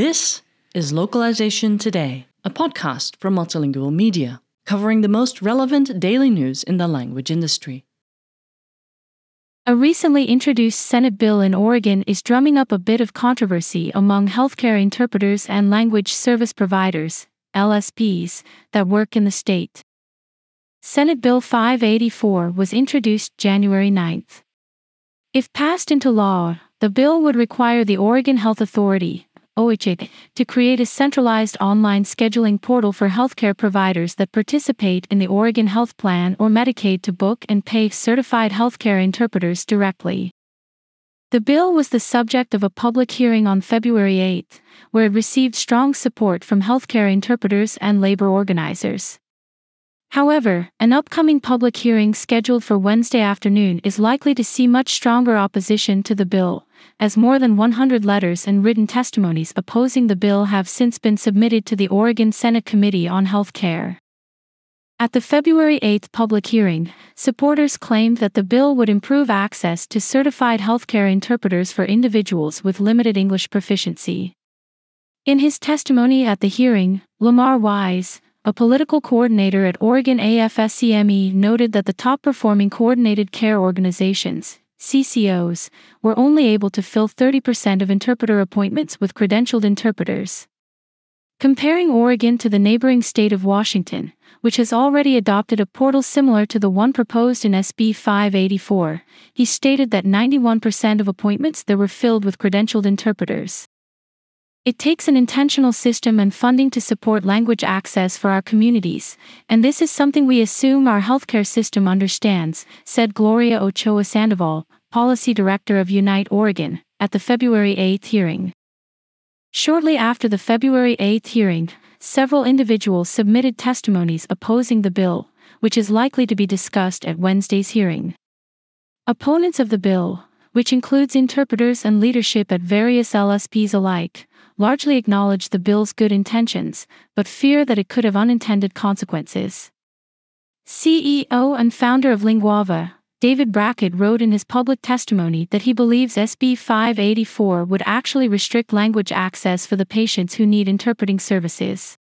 This is Localization Today, a podcast from Multilingual Media, covering the most relevant daily news in the language industry. A recently introduced Senate bill in Oregon is drumming up a bit of controversy among healthcare interpreters and language service providers, LSPs, that work in the state. Senate Bill 584 was introduced January 9th. If passed into law, the bill would require the Oregon Health Authority, OHA, to create a centralized online scheduling portal for healthcare providers that participate in the Oregon Health Plan or Medicaid to book and pay certified healthcare interpreters directly. The bill was the subject of a public hearing on February 8, where it received strong support from healthcare interpreters and labor organizers. However, an upcoming public hearing scheduled for Wednesday afternoon is likely to see much stronger opposition to the bill, as more than 100 letters and written testimonies opposing the bill have since been submitted to the Oregon Senate Committee on Health Care. At the February 8 public hearing, supporters claimed that the bill would improve access to certified healthcare interpreters for individuals with limited English proficiency. In his testimony at the hearing, Lamar Wise, a political coordinator at Oregon AFSCME noted that the top performing coordinated care organizations, CCOs, were only able to fill 30% of interpreter appointments with credentialed interpreters. Comparing Oregon to the neighboring state of Washington, which has already adopted a portal similar to the one proposed in SB 584, he stated that 91% of appointments there were filled with credentialed interpreters. It takes an intentional system and funding to support language access for our communities, and this is something we assume our healthcare system understands, said Gloria Ochoa Sandoval, Policy Director of Unite Oregon, at the February 8 hearing. Shortly after the February 8 hearing, several individuals submitted testimonies opposing the bill, which is likely to be discussed at Wednesday's hearing. Opponents of the bill, which includes interpreters and leadership at various LSPs alike, largely acknowledge the bill's good intentions, but fear that it could have unintended consequences. CEO and founder of Linguava, David Brackett wrote in his public testimony that he believes SB 584 would actually restrict language access for the patients who need interpreting services.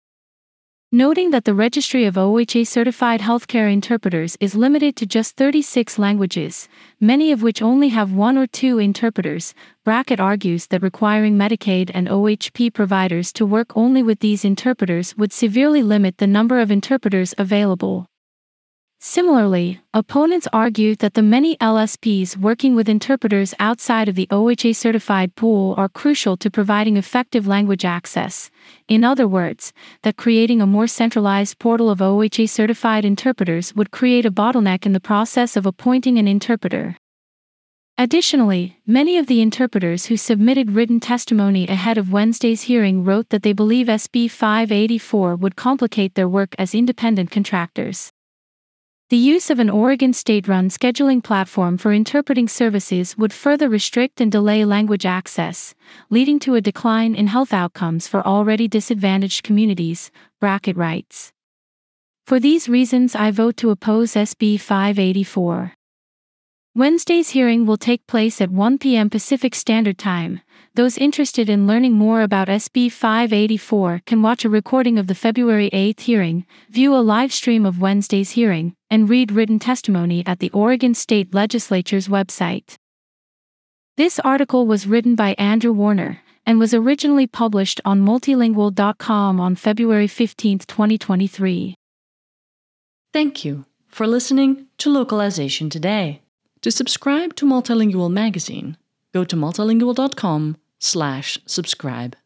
Noting that the registry of OHA certified healthcare interpreters is limited to just 36 languages, many of which only have one or two interpreters, Brackett argues that requiring Medicaid and OHP providers to work only with these interpreters would severely limit the number of interpreters available. Similarly, opponents argue that the many LSPs working with interpreters outside of the OHA certified pool are crucial to providing effective language access. In other words, that creating a more centralized portal of OHA certified interpreters would create a bottleneck in the process of appointing an interpreter. Additionally, many of the interpreters who submitted written testimony ahead of Wednesday's hearing wrote that they believe SB 584 would complicate their work as independent contractors. The use of an Oregon state run scheduling platform for interpreting services would further restrict and delay language access, leading to a decline in health outcomes for already disadvantaged communities, Brackett writes. For these reasons, I vote to oppose SB 584. Wednesday's hearing will take place at 1 p.m. Pacific Standard Time. Those interested in learning more about SB 584 can watch a recording of the February 8 hearing, view a live stream of Wednesday's hearing, and read written testimony at the Oregon State Legislature's website. This article was written by Andrew Warner and was originally published on multilingual.com on February 15, 2023. Thank you for listening to Localization Today. To subscribe to Multilingual magazine, go to multilingual.com slash subscribe.